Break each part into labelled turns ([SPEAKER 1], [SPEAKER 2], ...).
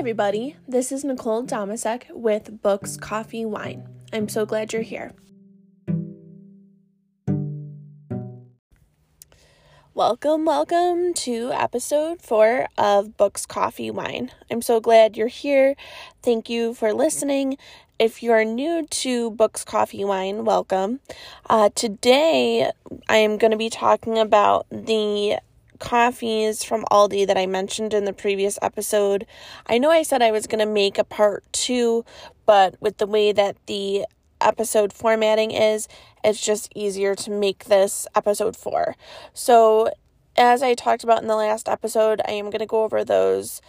[SPEAKER 1] everybody. This is Nicole Domescek with Books, Coffee, Wine. I'm so glad you're here. Welcome, welcome to episode four of Books, Coffee, Wine. I'm so glad you're here. Thank you for listening. If you're new to Books, Coffee, Wine, welcome. Uh, today, I am going to be talking about the coffees from Aldi that I mentioned in the previous episode. I know I said I was going to make a part two, but with the way that the episode formatting is, it's just easier to make this episode four. So, as I talked about in the last episode, I am going to go over those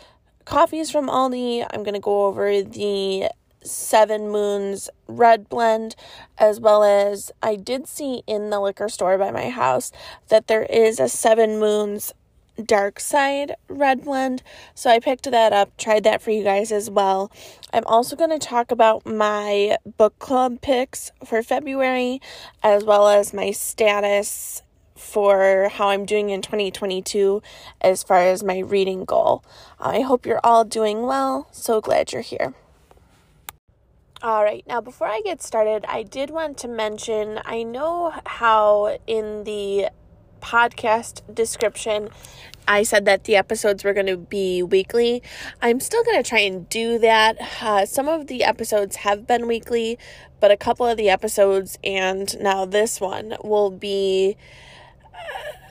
[SPEAKER 1] coffees from Aldi. I'm going to go over the Seven Moons red blend, as well as I did see in the liquor store by my house that there is a Seven Moons dark side red blend. So I picked that up, tried that for you guys as well. I'm also going to talk about my book club picks for February, as well as my status for how I'm doing in 2022 as far as my reading goal. I hope you're all doing well. So glad you're here. All right, now before I get started, I did want to mention I know how in the podcast description I said that the episodes were going to be weekly. I'm still going to try and do that. Uh, some of the episodes have been weekly, but a couple of the episodes and now this one will be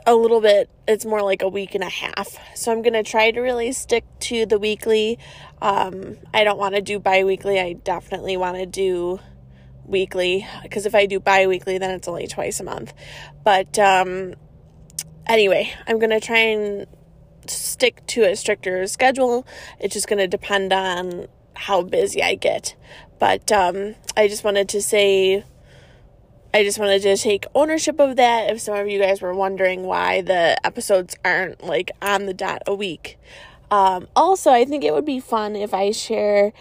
[SPEAKER 1] a little bit, it's more like a week and a half. So I'm going to try to really stick to the weekly. Um, I don't want to do bi weekly. I definitely want to do weekly because if I do bi weekly, then it's only twice a month. But um, anyway, I'm going to try and stick to a stricter schedule. It's just going to depend on how busy I get. But um, I just wanted to say I just wanted to take ownership of that if some of you guys were wondering why the episodes aren't like on the dot a week. Um, also, I think it would be fun if I share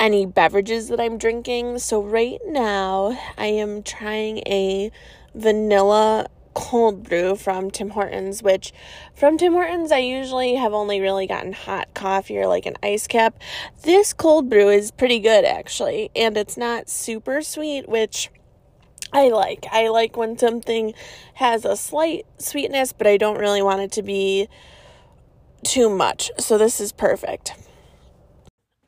[SPEAKER 1] any beverages that I'm drinking. So, right now, I am trying a vanilla cold brew from Tim Hortons, which from Tim Hortons I usually have only really gotten hot coffee or like an ice cap. This cold brew is pretty good actually, and it's not super sweet, which I like. I like when something has a slight sweetness, but I don't really want it to be too much. So this is perfect.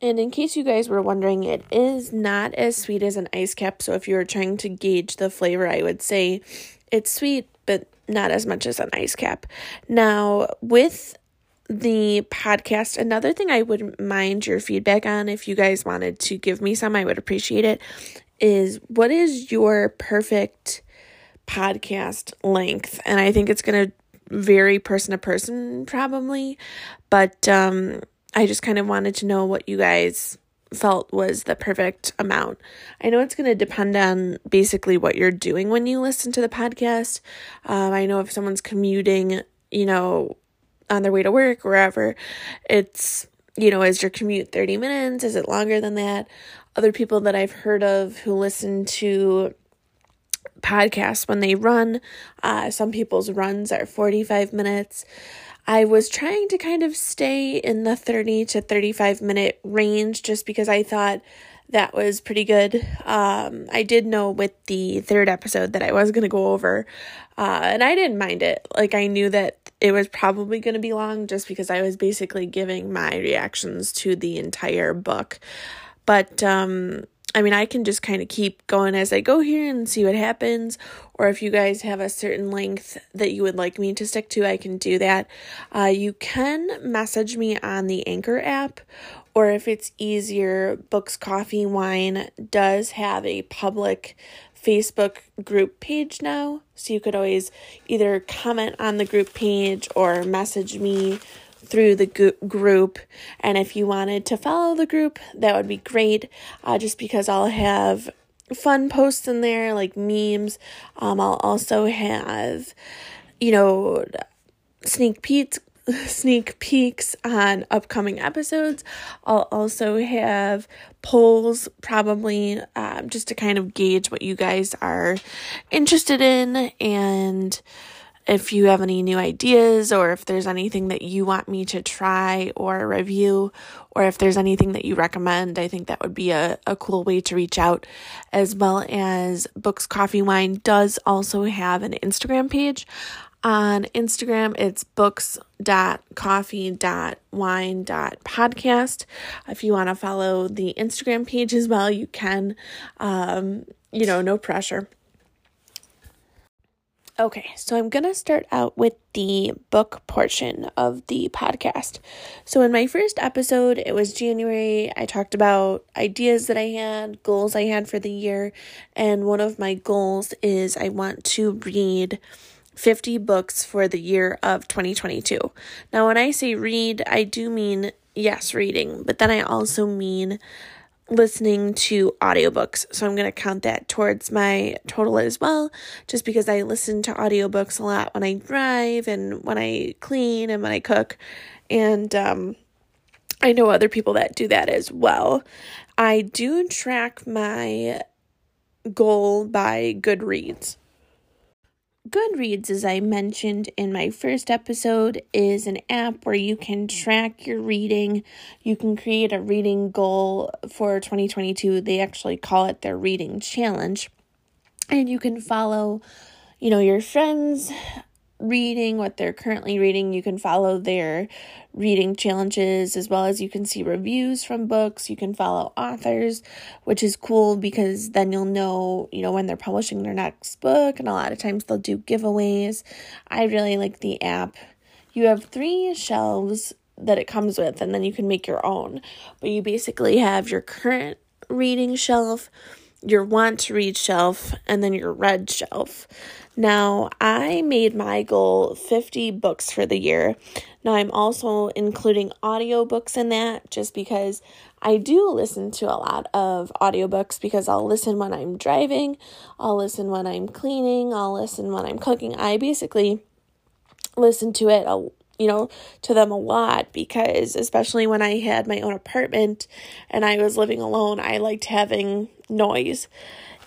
[SPEAKER 1] And in case you guys were wondering, it is not as sweet as an ice cap. So if you were trying to gauge the flavor, I would say it's sweet, but not as much as an ice cap. Now, with the podcast, another thing I wouldn't mind your feedback on if you guys wanted to give me some, I would appreciate it, is what is your perfect podcast length? And I think it's going to vary person to person probably, but um I just kind of wanted to know what you guys felt was the perfect amount. I know it's going to depend on basically what you're doing when you listen to the podcast. Um, I know if someone's commuting, you know, on their way to work, wherever, it's, you know, is your commute 30 minutes? Is it longer than that? other people that I've heard of who listen to podcasts when they run. Uh, some people's runs are 45 minutes. I was trying to kind of stay in the 30 to 35 minute range just because I thought that was pretty good. Um, I did know with the third episode that I was going to go over, uh, and I didn't mind it. Like, I knew that it was probably going to be long just because I was basically giving my reactions to the entire book. But um, I mean, I can just kind of keep going as I go here and see what happens. Or if you guys have a certain length that you would like me to stick to, I can do that. Uh, you can message me on the Anchor app, or if it's easier, Books, Coffee, Wine does have a public Facebook group page now. So you could always either comment on the group page or message me through the group. And if you wanted to follow the group, that would be great. Uh, just because I'll have fun posts in there like memes. Um, I'll also have, you know, sneak peeks sneak peeks on upcoming episodes. I'll also have polls probably um, just to kind of gauge what you guys are interested in and if you have any new ideas or if there's anything that you want me to try or review or if there's anything that you recommend, I think that would be a, a cool way to reach out. As well as Books Coffee Wine does also have an Instagram page. On Instagram, it's books.coffee.wine.podcast. If you want to follow the Instagram page as well, you can. Um, you know, no pressure. Okay, so I'm going to start out with the book portion of the podcast. So, in my first episode, it was January. I talked about ideas that I had, goals I had for the year, and one of my goals is I want to read 50 books for the year of 2022. Now, when I say read, I do mean yes, reading, but then I also mean listening to audiobooks. So I'm going to count that towards my total as well, just because I listen to audiobooks a lot when I drive and when I clean and when I cook. And um, I know other people that do that as well. I do track my goal by Goodreads. Goodreads, as I mentioned in my first episode, is an app where you can track your reading. You can create a reading goal for 2022. They actually call it their reading challenge. And you can follow, you know, your friends' reading, what they're currently reading. You can follow their reading challenges as well as you can see reviews from books. You can follow authors, which is cool because then you'll know, you know, when they're publishing their next book. And a lot of times they'll do giveaways. I really like the app. You have three shelves that it comes with, and then you can make your own. But you basically have your current reading shelf, your want to read shelf, and then your read shelf. Now, I made my goal 50 books for the year. Now, I'm also including audiobooks in that just because I do listen to a lot of audiobooks because I'll listen when I'm driving, I'll listen when I'm cleaning, I'll listen when I'm cooking. I basically listen to it, you know, to them a lot because especially when I had my own apartment and I was living alone, I liked having noise.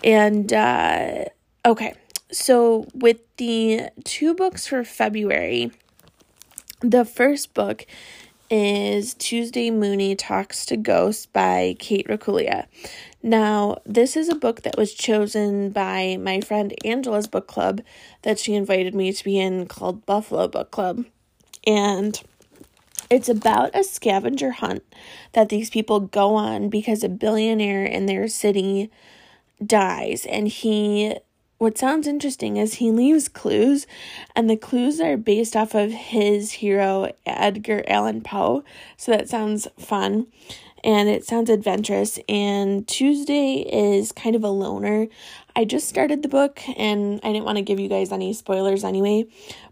[SPEAKER 1] And uh okay, so, with the two books for February, the first book is Tuesday Mooney Talks to Ghosts by Kate Racculia. Now, this is a book that was chosen by my friend Angela's book club that she invited me to be in called Buffalo Book Club. And it's about a scavenger hunt that these people go on because a billionaire in their city dies and he what sounds interesting is he leaves clues, and the clues are based off of his hero, Edgar Allan Poe. So that sounds fun and it sounds adventurous. And Tuesday is kind of a loner. I just started the book and I didn't want to give you guys any spoilers anyway,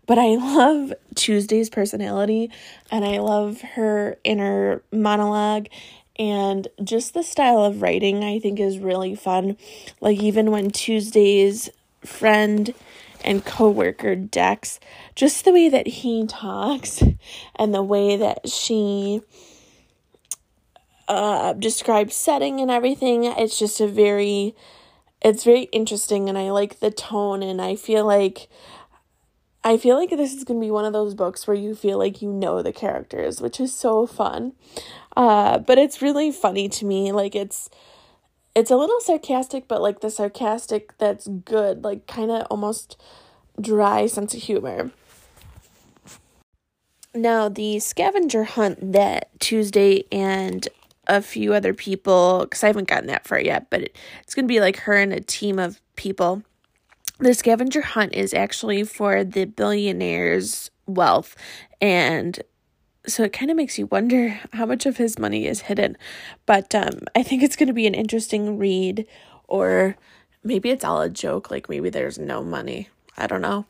[SPEAKER 1] but I love Tuesday's personality and I love her inner monologue and just the style of writing I think is really fun. Like even when Tuesday's friend and coworker Dex, just the way that he talks and the way that she uh, describes setting and everything, it's just a very it's very interesting and I like the tone and I feel like I feel like this is going to be one of those books where you feel like you know the characters, which is so fun. Uh, but it's really funny to me. Like it's it's a little sarcastic, but like the sarcastic that's good, like kind of almost dry sense of humor. Now, the scavenger hunt that Tuesday and a few other people, because I haven't gotten that far yet, but it, it's going to be like her and a team of people. The scavenger hunt is actually for the billionaire's wealth and so it kind of makes you wonder how much of his money is hidden. But um, I think it's going to be an interesting read, or maybe it's all a joke. Like maybe there's no money. I don't know.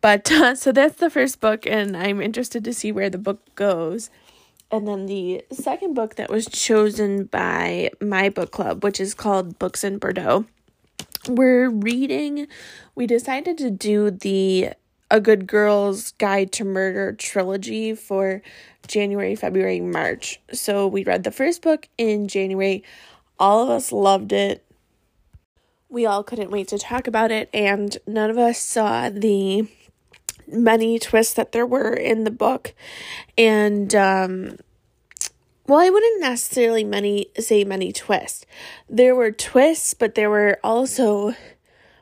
[SPEAKER 1] But uh, so that's the first book, and I'm interested to see where the book goes. And then the second book that was chosen by my book club, which is called Books in Bordeaux. We're reading, we decided to do the a Good Girl's Guide to Murder trilogy for January, February, March. So we read the first book in January. All of us loved it. We all couldn't wait to talk about it, and none of us saw the many twists that there were in the book. And um well, I wouldn't necessarily many say many twists. There were twists, but there were also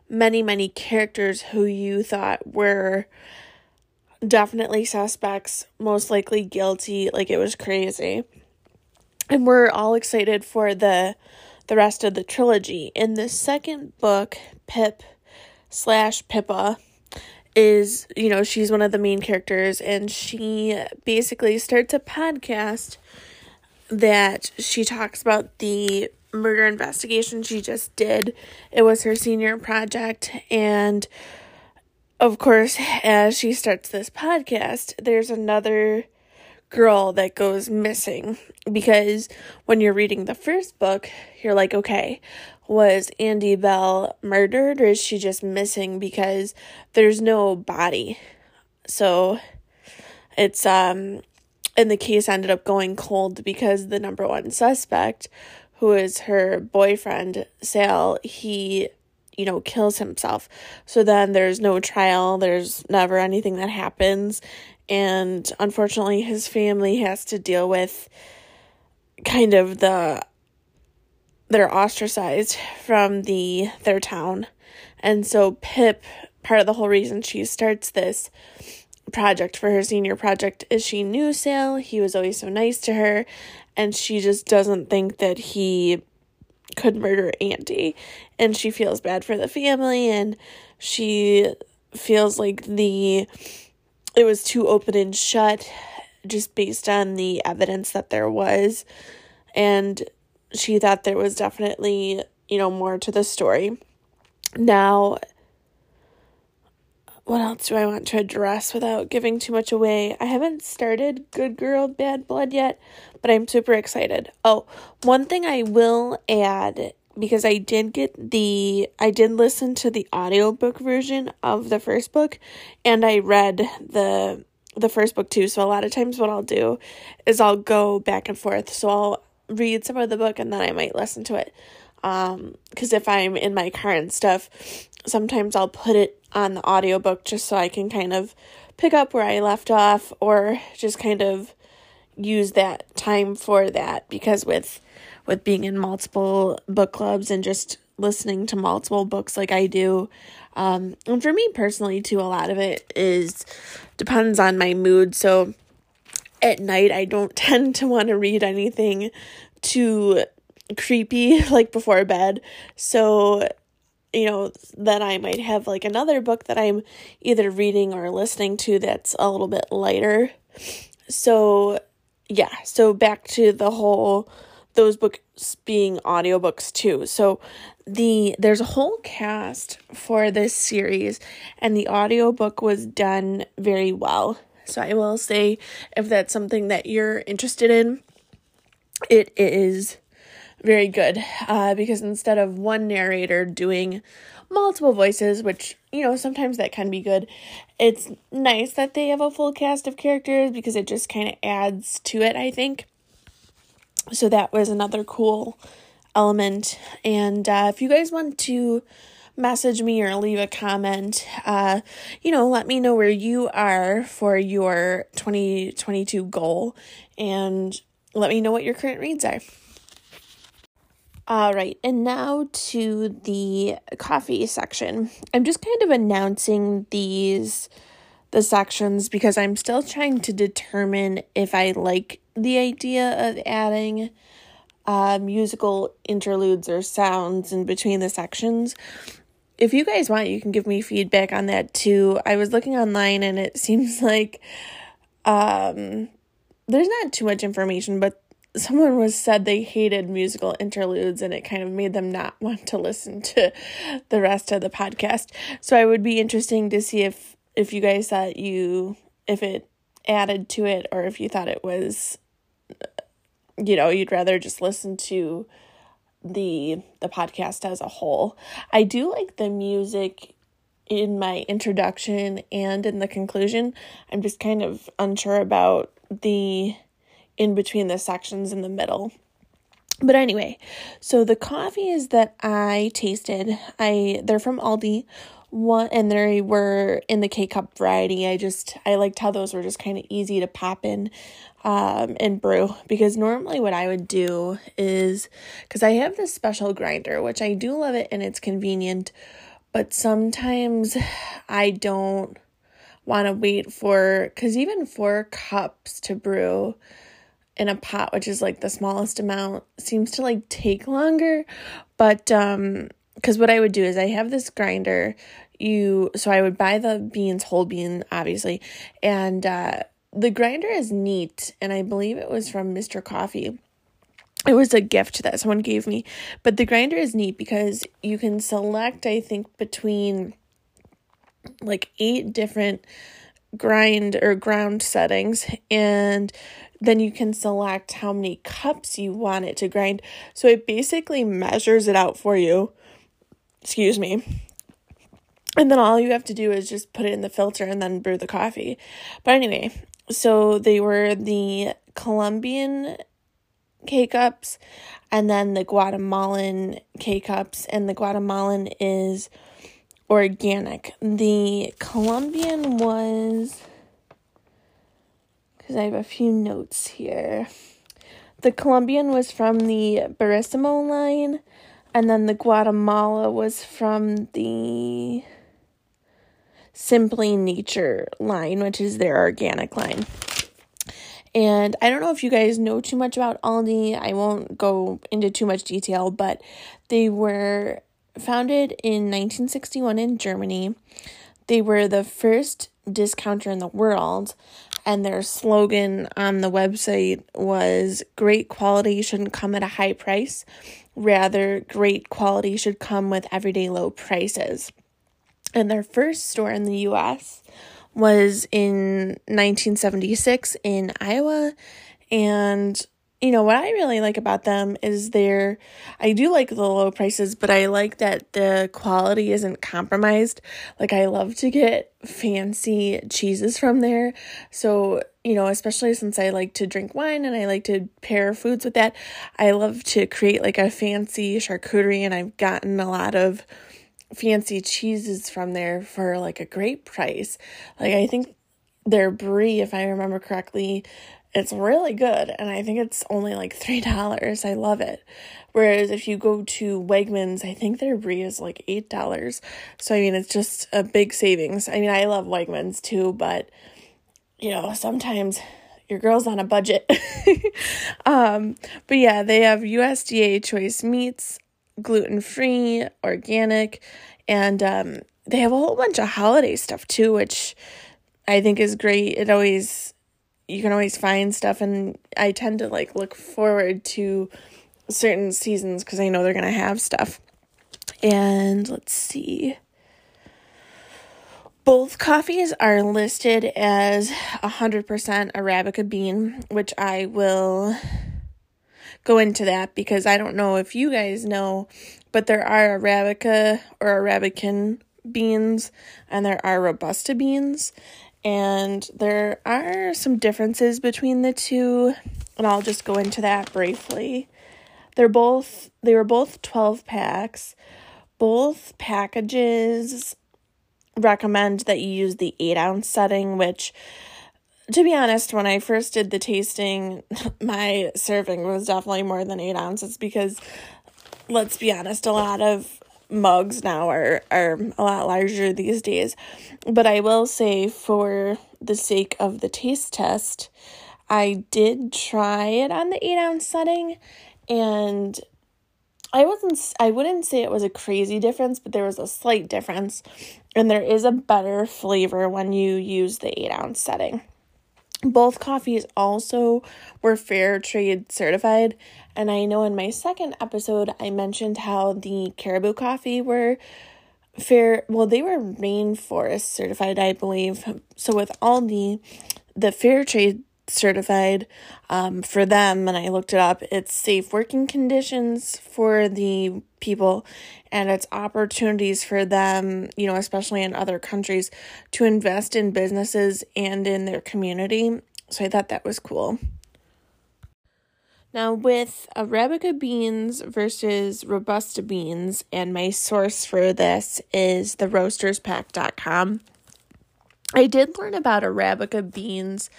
[SPEAKER 1] many, many characters who you thought were definitely suspects, most likely guilty. Like it was crazy. And we're all excited for the the rest of the trilogy. In the second book, Pip slash Pippa is, you know, she's one of the main characters and she basically starts a podcast that she talks about the murder investigation she just did. It was her senior project. And of course, as she starts this podcast, there's another girl that goes missing because when you're reading the first book, you're like, okay, was Andie Bell murdered or is she just missing because there's no body? So it's um and the case ended up going cold because the number one suspect, who is her boyfriend, Sal, he, you know, kills himself. So then there's no trial, there's never anything that happens. And unfortunately, his family has to deal with kind of the they're ostracized from the their town. And so Pip, part of the whole reason she starts this project for her senior project is she knew Sal. He was always so nice to her, and she just doesn't think that he could murder Andie. And she feels bad for the family, and she feels like the it was too open and shut just based on the evidence that there was. And she thought there was definitely, you know, more to the story. Now, what else do I want to address without giving too much away? I haven't started Good Girl Bad Blood yet, but I'm super excited. Oh, one thing I will add because I did get the I did listen to the audiobook version of the first book and I read the the first book too. So a lot of times what I'll do is I'll go back and forth. So I'll read some of the book and then I might listen to it. Um cuz if I'm in my car and stuff, sometimes I'll put it on the audiobook just so I can kind of pick up where I left off or just kind of use that time for that because with with being in multiple book clubs and just listening to multiple books like I do. Um and for me personally too a lot of it is depends on my mood. So at night I don't tend to want to read anything too creepy like before bed. So you know, then I might have like another book that I'm either reading or listening to that's a little bit lighter. So, yeah, so back to the whole those books being audiobooks too. So, the there's a whole cast for this series and the audiobook was done very well. So, I will say if that's something that you're interested in, it is very good uh, because instead of one narrator doing multiple voices, which, you know, sometimes that can be good, it's nice that they have a full cast of characters because it just kind of adds to it, I think. So that was another cool element. And uh, if you guys want to message me or leave a comment, uh, you know, let me know where you are for your 2022 goal and let me know what your current reads are. All right, and now to the coffee section. I'm just kind of announcing these the sections because I'm still trying to determine if I like the idea of adding uh, musical interludes or sounds in between the sections. If you guys want, you can give me feedback on that too. I was looking online and it seems like um, there's not too much information, but someone was said they hated musical interludes and it kind of made them not want to listen to the rest of the podcast. So I would be interesting to see if if you guys thought you if it added to it or if you thought it was you know, you'd rather just listen to the the podcast as a whole. I do like the music in my introduction and in the conclusion. I'm just kind of unsure about the in between the sections in the middle. But anyway, so the coffees that I tasted, I they're from Aldi. One and they were in the K cup variety. I just I liked how those were just kind of easy to pop in um and brew because normally what I would do is cuz I have this special grinder which I do love it and it's convenient but sometimes I don't want to wait for cuz even 4 cups to brew in a pot which is like the smallest amount seems to like take longer but um because what I would do is I have this grinder. You so I would buy the beans whole bean, obviously, and uh, the grinder is neat, and I believe it was from Mr. Coffee. It was a gift that someone gave me, but the grinder is neat because you can select. I think between like eight different grind or ground settings and then you can select how many cups you want it to grind. So it basically measures it out for you excuse me. And then all you have to do is just put it in the filter and then brew the coffee. But anyway, so they were the Colombian K cups and then the Guatemalan K cups, and the Guatemalan is organic. The Colombian was because I have a few notes here. The Colombian was from the Barissimo line, and then the Guatemala was from the Simply Nature line, which is their organic line. And I don't know if you guys know too much about Aldi. I won't go into too much detail, but they were founded in 1961 in Germany. They were the first discounter in the world, and their slogan on the website was Great quality shouldn't come at a high price. Rather, great quality should come with everyday low prices. And their first store in the US was in 1976 in Iowa. And you know what I really like about them is their I do like the low prices, but I like that the quality isn't compromised. Like I love to get fancy cheeses from there. So, you know, especially since I like to drink wine and I like to pair foods with that, I love to create like a fancy charcuterie and I've gotten a lot of fancy cheeses from there for like a great price. Like I think their brie, if I remember correctly, it's really good and I think it's only like $3. I love it. Whereas if you go to Wegmans, I think their brie is like $8. So I mean, it's just a big savings. I mean, I love Wegmans too, but you know, sometimes your girl's on a budget. um, but yeah, they have USDA choice meats, gluten-free, organic, and um, they have a whole bunch of holiday stuff too, which I think is great. It always you can always find stuff and I tend to like look forward to certain seasons because I know they're to have stuff. And let's see. Both coffees are listed as 100% Arabica bean, which I will go into that because I don't know if you guys know, but there are Arabica or Arabican beans and there are Robusta beans and there are some differences between the two, and I'll just go into that briefly. They're both they were both 12 packs. Both packages recommend that you use the 8 ounce setting, which to be honest, when I first did the tasting, my serving was definitely more than eight ounces because let's be honest, a lot of mugs now are are a lot larger these days. But I will say for the sake of the taste test, I did try it on the 8 ounce setting and I wasn't I wouldn't say it was a crazy difference, but there was a slight difference. And there is a better flavor when you use the 8 ounce setting. Both coffees also were fair trade certified. And I know in my second episode, I mentioned how the Caribou coffee were fair, well, they were rainforest certified, I believe. So with Aldi, the fair trade certified um, for them and i looked it up it's safe working conditions for the people and it's opportunities for them you know especially in other countries to invest in businesses and in their community so i thought that was cool Now, with Arabica beans versus Robusta beans, and my source for this is the roasterspack.com. I did learn about Arabica beans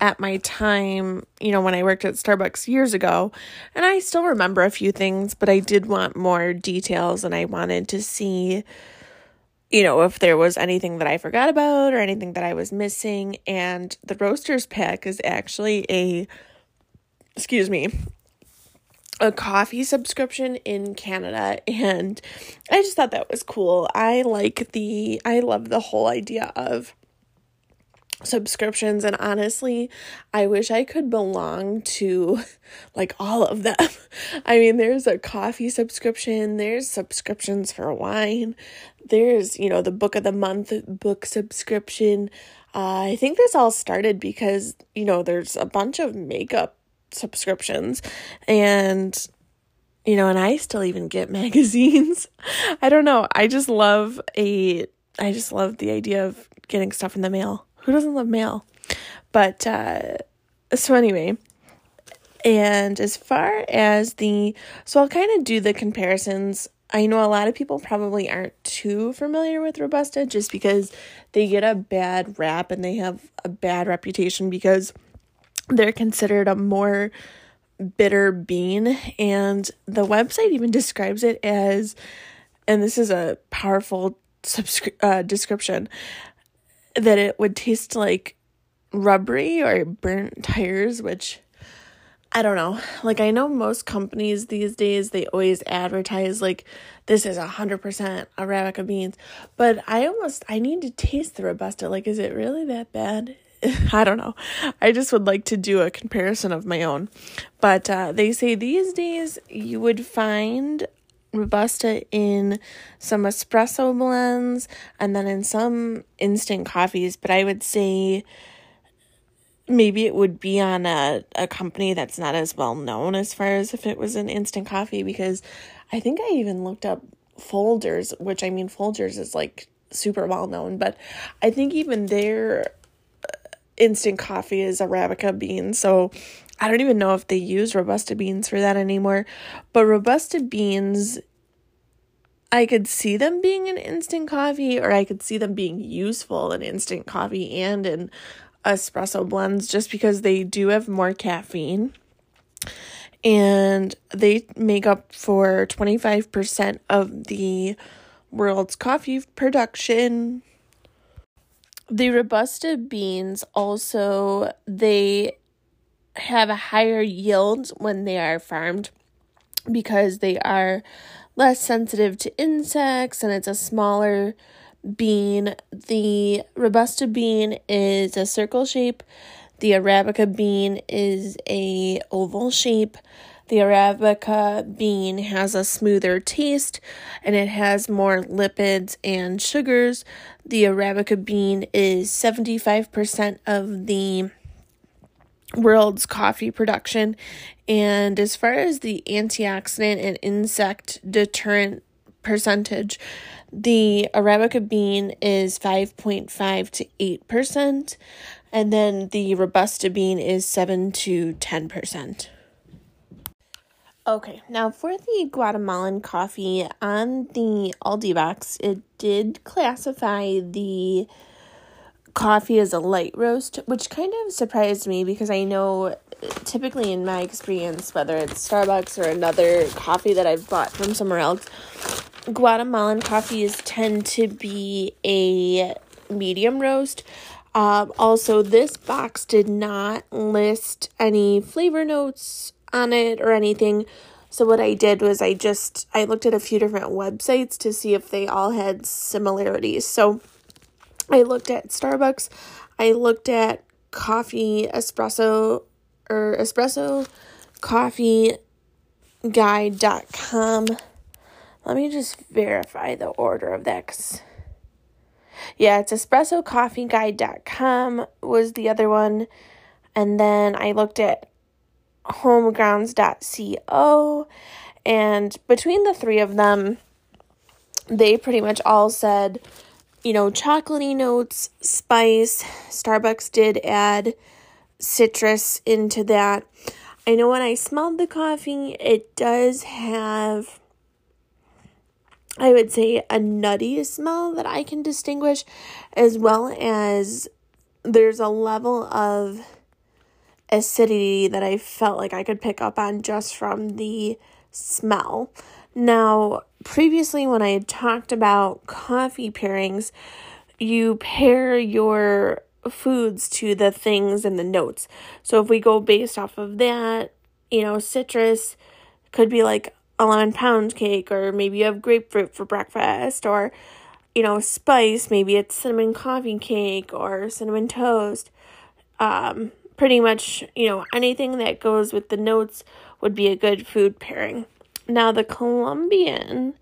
[SPEAKER 1] at my time, you know, when I worked at Starbucks years ago, and I still remember a few things, but I did want more details and I wanted to see, you know, if there was anything that I forgot about or anything that I was missing. And the Roasters Pack is actually a excuse me, a coffee subscription in Canada and I just thought that was cool. I like the I love the whole idea of subscriptions and honestly, I wish I could belong to like all of them. I mean, there's a coffee subscription, there's subscriptions for wine, there's, you know, the book of the month book subscription. Uh, I think this all started because, you know, there's a bunch of makeup subscriptions and you know and I still even get magazines. I don't know. I just love a I just love the idea of getting stuff in the mail. Who doesn't love mail? But uh so anyway, and as far as the so I'll kind of do the comparisons. I know a lot of people probably aren't too familiar with Robusta just because they get a bad rap and they have a bad reputation because they're considered a more bitter bean and the website even describes it as and this is a powerful subscri- uh, description that it would taste like rubbery or burnt tires which I don't know. Like I know most companies these days they always advertise like this is a hundred percent Arabica beans, but I almost I need to taste the Robusta. Like, is it really that bad? I don't know. I just would like to do a comparison of my own. But uh, they say these days you would find Robusta in some espresso blends and then in some instant coffees. But I would say maybe it would be on a, a company that's not as well known as far as if it was an instant coffee because I think I even looked up Folgers, which I mean, Folgers is like super well known, but I think even their uh, instant coffee is Arabica beans. So I don't even know if they use Robusta beans for that anymore. But Robusta beans, I could see them being an instant coffee, or I could see them being useful in instant coffee and in espresso blends just because they do have more caffeine. And they make up for 25% of the world's coffee production the robusta beans also they have a higher yield when they are farmed because they are less sensitive to insects and it's a smaller bean. The robusta bean is a circle shape. The arabica bean is a oval shape. The Arabica bean has a smoother taste and it has more lipids and sugars. The Arabica bean is 75% of the world's coffee production. And as far as the antioxidant and insect deterrent percentage, the Arabica bean is 5.5 to 8%, and then the Robusta bean is 7 to 10%. Okay, now for the Guatemalan coffee on the Aldi box, it did classify the coffee as a light roast, which kind of surprised me because I know typically in my experience, whether it's Starbucks or another coffee that I've bought from somewhere else, Guatemalan coffees tend to be a medium roast. Um, also, this box did not list any flavor notes on it or anything. So what I did was I just I looked at a few different websites to see if they all had similarities. So I looked at Starbucks, I looked at coffee espresso or espresso coffee guide.com. Let me just verify the order of that cuz yeah, it's espresso coffee espressocoffeeguide.com was the other one. And then I looked at homegrounds.co. And between the three of them, they pretty much all said, you know, chocolatey notes, spice. Starbucks did add citrus into that. I know when I smelled the coffee, it does have, I would say, a nutty smell that I can distinguish, as well as there's a level of acidity that I felt like I could pick up on just from the smell. Now, previously, when I had talked about coffee pairings, you pair your foods to the things and the notes. So if we go based off of that, you know, citrus could be like a lemon pound cake, or maybe you have grapefruit for breakfast, or you know, spice, maybe it's cinnamon coffee cake or cinnamon toast. Um, pretty much, you know, anything that goes with the notes would be a good food pairing. Now, the Colombian,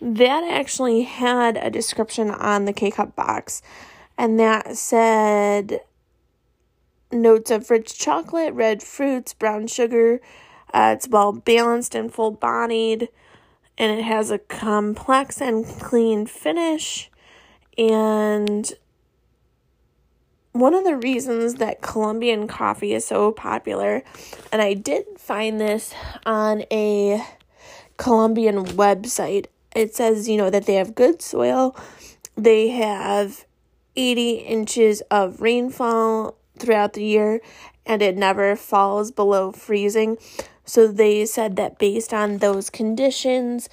[SPEAKER 1] that actually had a description on the K Cup box, and that said notes of rich chocolate, red fruits, brown sugar. Uh, it's well balanced and full bodied, and it has a complex and clean finish. And one of the reasons that Colombian coffee is so popular, and I did find this on a Colombian website. It says, you know, that they have good soil, they have 80 inches of rainfall throughout the year, and it never falls below freezing. So they said that based on those conditions,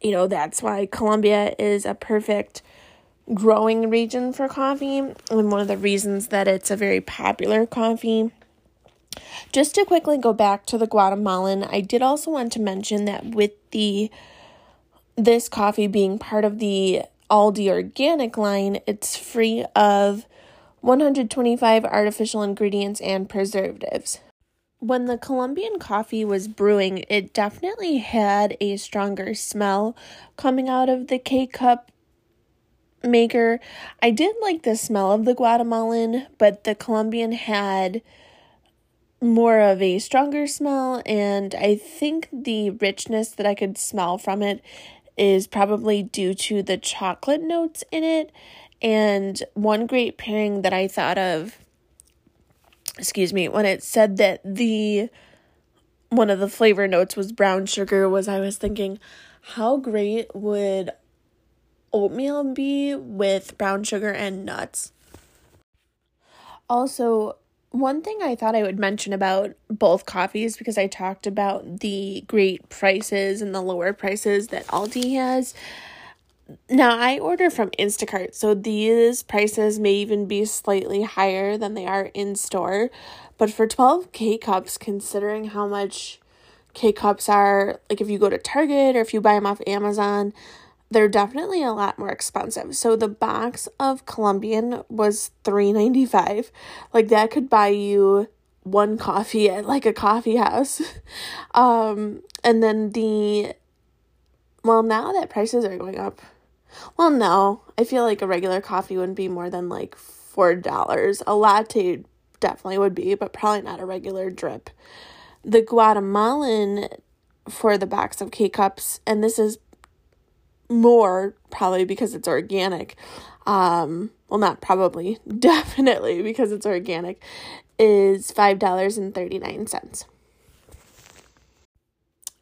[SPEAKER 1] you know, that's why Colombia is a perfect growing region for coffee and one of the reasons that it's a very popular coffee. Just to quickly go back to the Guatemalan, I did also want to mention that with the this coffee being part of the Aldi organic line, it's free of 125 artificial ingredients and preservatives. When the Colombian coffee was brewing, it definitely had a stronger smell coming out of the K cup maker. I did like the smell of the Guatemalan, but the Colombian had more of a stronger smell, and I think the richness that I could smell from it is probably due to the chocolate notes in it. And one great pairing that I thought of, excuse me, when it said that the one of the flavor notes was brown sugar, was I was thinking, how great would oatmeal be with brown sugar and nuts. Also, one thing I thought I would mention about both coffees because I talked about the great prices and the lower prices that Aldi has. Now, I order from Instacart, so these prices may even be slightly higher than they are in store. But for 12 K cups, considering how much K cups are, like if you go to Target or if you buy them off Amazon, they're definitely a lot more expensive. So the box of Colombian was three ninety five. Like that could buy you one coffee at like a coffee house. um and then the well now that prices are going up. Well no, I feel like a regular coffee wouldn't be more than like four dollars. A latte definitely would be, but probably not a regular drip. The Guatemalan for the box of K cups, and this is more probably because it's organic. Um, well, not probably, definitely because it's organic, is $5.39.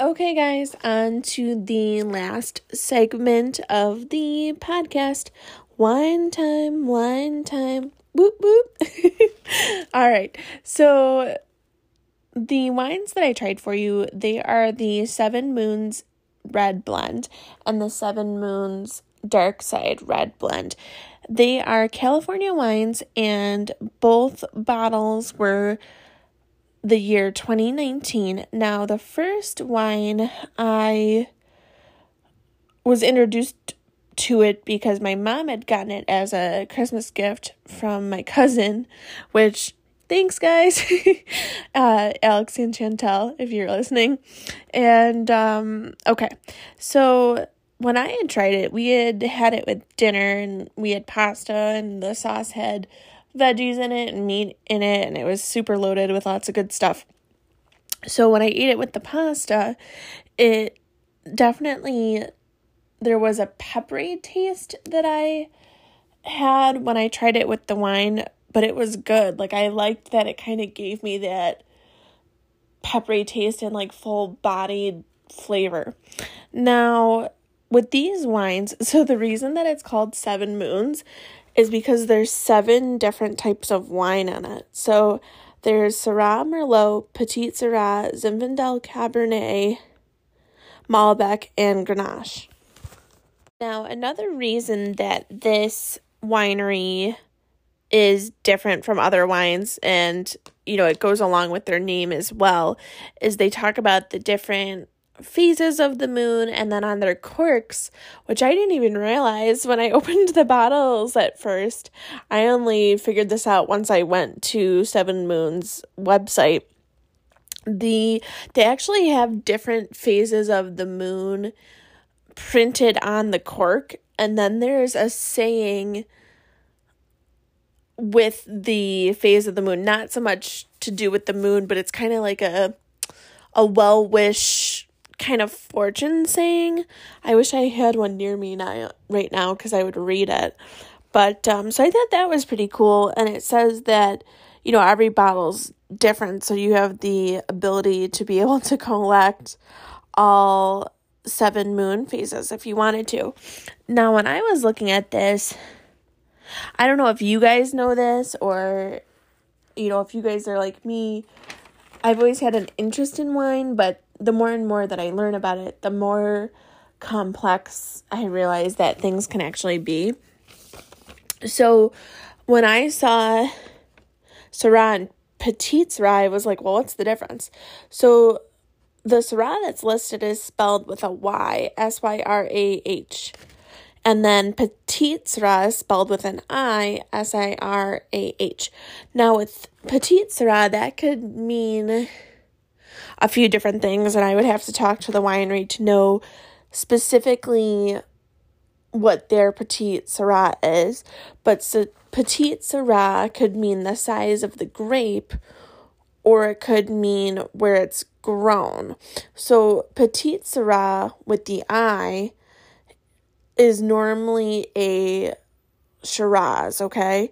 [SPEAKER 1] Okay, guys, on to the last segment of the podcast. one time, one time. Whoop, whoop. All right. So, the wines that I tried for you, they are the Seven Moons red blend and the Seven Moons Dark Side red blend. They are California wines, and both bottles were the year 2019. Now, the first wine I was introduced to it because my mom had gotten it as a Christmas gift from my cousin, which thanks guys. Uh, alex and chantel if you're listening. And um, okay. So when i had tried it we had had it with dinner and we had pasta and the sauce had veggies in it and meat in it and it was super loaded with lots of good stuff. So when i ate it with the pasta it definitely there was a peppery taste that i had when i tried it with the wine but it was good. Like I liked that it kind of gave me that peppery taste and like full bodied flavor. Now, with these wines, so the reason that it's called Seven Moons is because there's seven different types of wine in it. So there's Syrah Merlot, Petite Sirah, Zinfandel Cabernet, Malbec, and Grenache. Now, another reason that this winery is different from other wines and you know it goes along with their name as well is they talk about the different phases of the moon and then on their corks which i didn't even realize when i opened the bottles at first. I only figured this out once i went to seven moons website. The they actually have different phases of the moon printed on the cork and then there's a saying with the phase of the moon not so much to do with the moon but it's kind of like a a well wish kind of fortune saying. I wish i had one near me now right now because i would read it. But um so i thought that was pretty cool. And it says that you know every bottle's different. So you have the ability to be able to collect all seven moon phases if you wanted to. Now when i was looking at this I don't know if you guys know this or, you know, if you guys are like me. I've always had an interest in wine, but the more and more that I learn about it, the more complex I realize that things can actually be. So when I saw Syrah and Petite Sirah, I was like, well, what's the difference? So the Syrah that's listed is spelled with a Y, S Y R A H. And then Petite Sirah spelled with an I, S I R A H. Now, with Petite Sirah, that could mean a few different things, and I would have to talk to the winery to know specifically what their Petite Sirah is. But so, Petite Sirah could mean the size of the grape, or it could mean where it's grown. So, Petite Sirah with the I is normally a Shiraz, okay?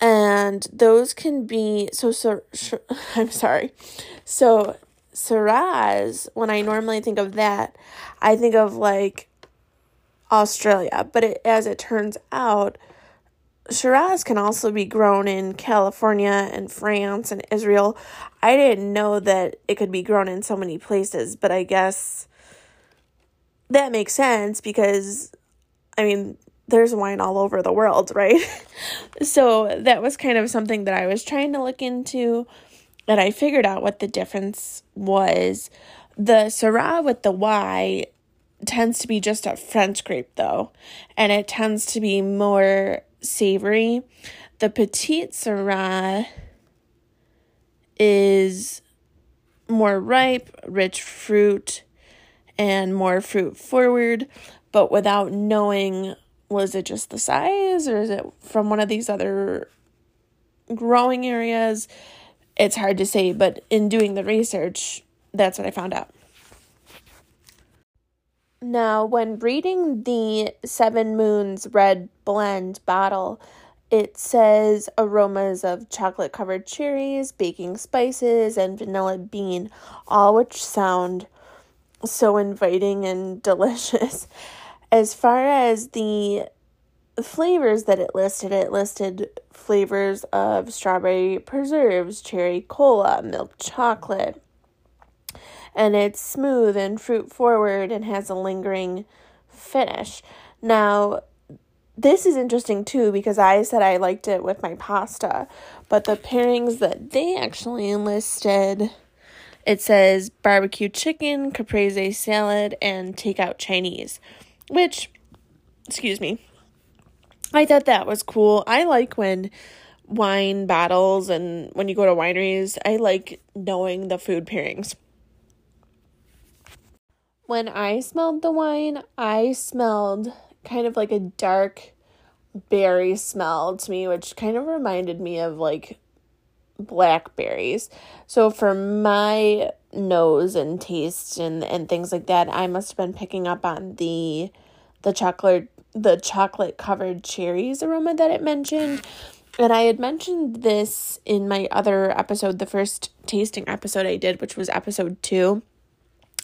[SPEAKER 1] And those can be so so I'm sorry. So Shiraz, when I normally think of that, I think of like Australia, but it, as it turns out, Shiraz can also be grown in California and France and Israel. I didn't know that it could be grown in so many places, but I guess that makes sense because I mean, there's wine all over the world, right? so that was kind of something that I was trying to look into and I figured out what the difference was. The Syrah with the Y tends to be just a French grape though, and it tends to be more savory. The Petite Sirah is more ripe, rich fruit, and more fruit forward, but without knowing was it just the size or is it from one of these other growing areas? It's hard to say, but in doing the research, that's what I found out. Now, when reading the Seven Moons Red Blend bottle, it says aromas of chocolate covered cherries, baking spices, and vanilla bean, all which sound so inviting and delicious. As far as the flavors that it listed, it listed flavors of strawberry preserves, cherry cola, milk chocolate. And it's smooth and fruit forward and has a lingering finish. Now, this is interesting too because I said I liked it with my pasta, but the pairings that they actually listed it says barbecue chicken, caprese salad, and takeout Chinese which, excuse me, I thought that was cool. I like when wine battles and when you go to wineries, I like knowing the food pairings. When I smelled the wine, I smelled kind of like a dark berry smell to me, which kind of reminded me of like blackberries. So for my nose and taste and and things like that, I must have been picking up on the the chocolate the chocolate covered cherries aroma that it mentioned. and I had mentioned this in my other episode, the first tasting episode I did, which was episode two.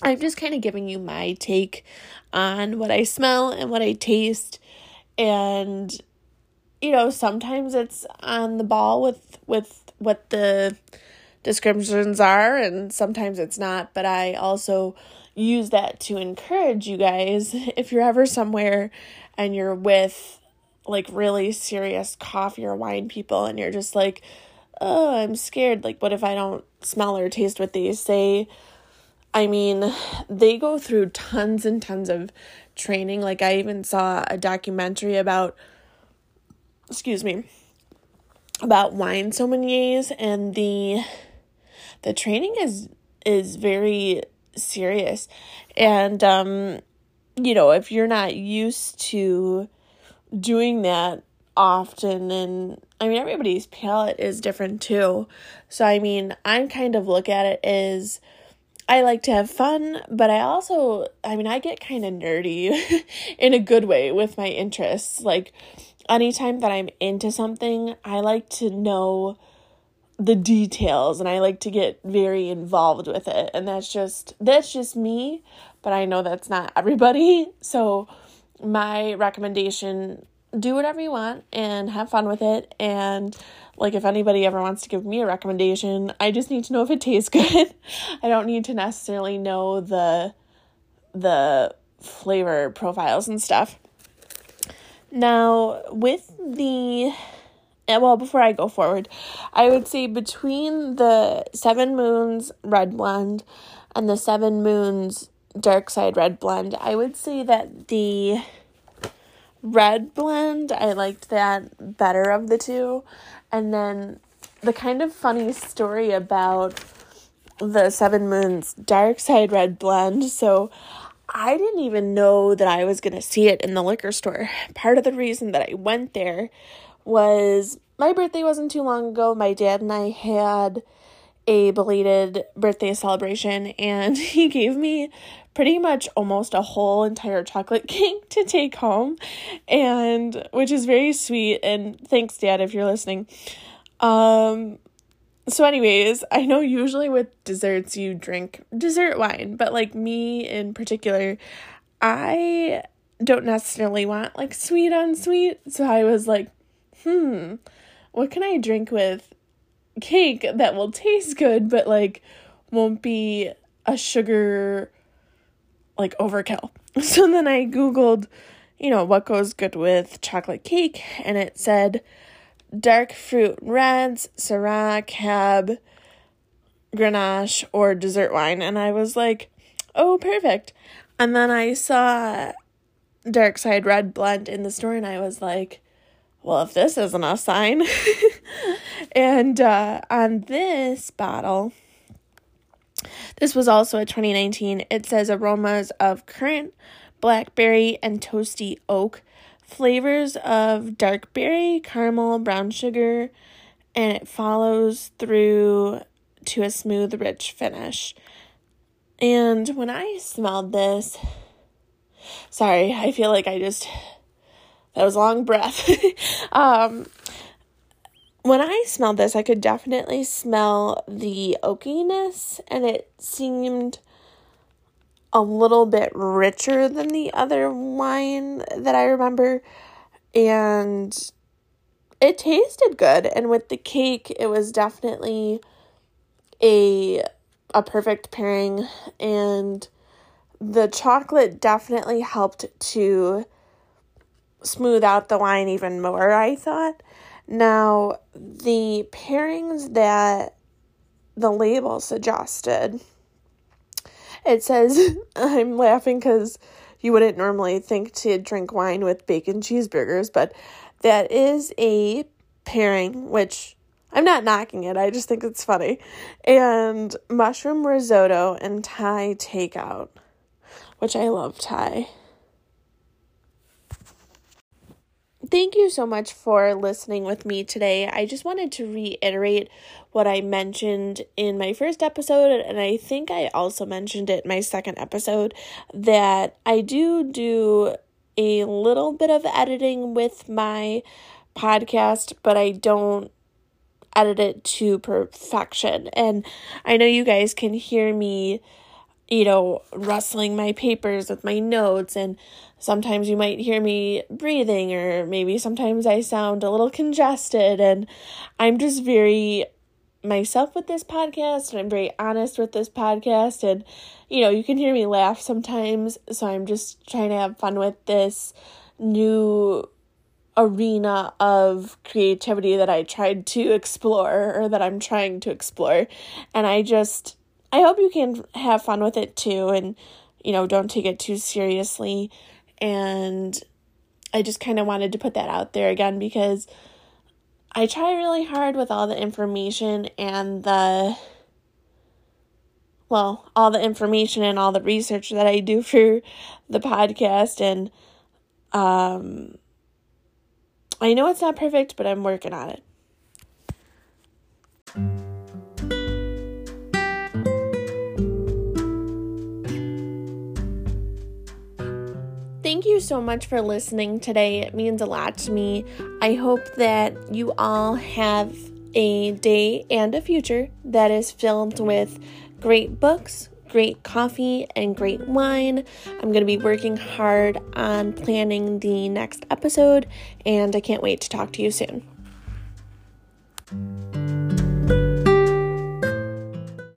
[SPEAKER 1] I'm just kind of giving you my take on what I smell and what I taste. And, you know, sometimes it's on the ball with, with what the descriptions are, and sometimes it's not. But I also use that to encourage you guys if you're ever somewhere and you're with like really serious coffee or wine people and you're just like, oh, I'm scared. Like, what if I don't smell or taste what they say? I mean, they go through tons and tons of training. Like, I even saw a documentary about, excuse me, about wine sommeliers and the the training is is very serious and um you know if you're not used to doing that often and I mean everybody's palate is different too. So I mean, I'm kind of look at it as I like to have fun, but I also I mean I get kind of nerdy in a good way with my interests. Like anytime that I'm into something, I like to know the details and I like to get very involved with it. And that's just that's just me, but I know that's not everybody. So my recommendation do whatever you want and have fun with it and like if anybody ever wants to give me a recommendation i just need to know if it tastes good i don't need to necessarily know the the flavor profiles and stuff now with the eh, well before i go forward i would say between the seven moons red blend and the seven moons dark side red blend i would say that the red blend, I liked that better of the two. And then the kind of funny story about the Seven Moons Dark Side Red blend. So I didn't even know that I was going to see it in the liquor store. Part of the reason that I went there was my birthday wasn't too long ago. My dad and I had a belated birthday celebration, and he gave me pretty much almost a whole entire chocolate cake to take home and which is very sweet and thanks dad if you're listening um so anyways i know usually with desserts you drink dessert wine but like me in particular i don't necessarily want like sweet on sweet so i was like hmm what can i drink with cake that will taste good but like won't be a sugar like overkill. So then I Googled, you know, what goes good with chocolate cake, and it said dark fruit reds, Syrah, Cab, Grenache, or dessert wine. And I was like, oh, perfect. And then I saw Dark Side Red blend in the store, and I was like, well, if this isn't a sign. and uh, on this bottle, this was also a 2019. It says aromas of currant, blackberry, and toasty oak, flavors of dark berry, caramel, brown sugar, and it follows through to a smooth, rich finish. And when I smelled this, sorry, I feel like I just that was a long breath. um, when I smelled this, I could definitely smell the oakiness, and it seemed a little bit richer than the other wine that I remember. And it tasted good. And with the cake, it was definitely a a perfect pairing and the chocolate definitely helped to smooth out the wine even more, I thought. Now, the pairings that the label suggested, it says, I'm laughing because you wouldn't normally think to drink wine with bacon cheeseburgers, but that is a pairing, which I'm not knocking it, I just think it's funny. And mushroom risotto and Thai takeout, which I love Thai. Thank you so much for listening with me today. I just wanted to reiterate what I mentioned in my first episode, and I think I also mentioned it in my second episode that I do do a little bit of editing with my podcast, but I don't edit it to perfection. And I know you guys can hear me, you know, rustling my papers with my notes, and sometimes you might hear me breathing, or maybe sometimes I sound a little congested. And I'm just very myself with this podcast, and I'm very honest with this podcast. And, you know, you can hear me laugh sometimes, so I'm just trying to have fun with this new arena of creativity that I tried to explore or that I'm trying to explore. And I just, I hope you can have fun with it too and, you know, don't take it too seriously. And I just kind of wanted to put that out there again because I try really hard with all the information and the, well, all the information and all the research that I do for the podcast and, um, I know it's not perfect, but I'm working on it. Thank you so much for listening today. It means a lot to me. I hope that you all have a day and a future that is filled with great books, great coffee and great wine. I'm going to be working hard on planning the next episode, and I can't wait to talk to you soon.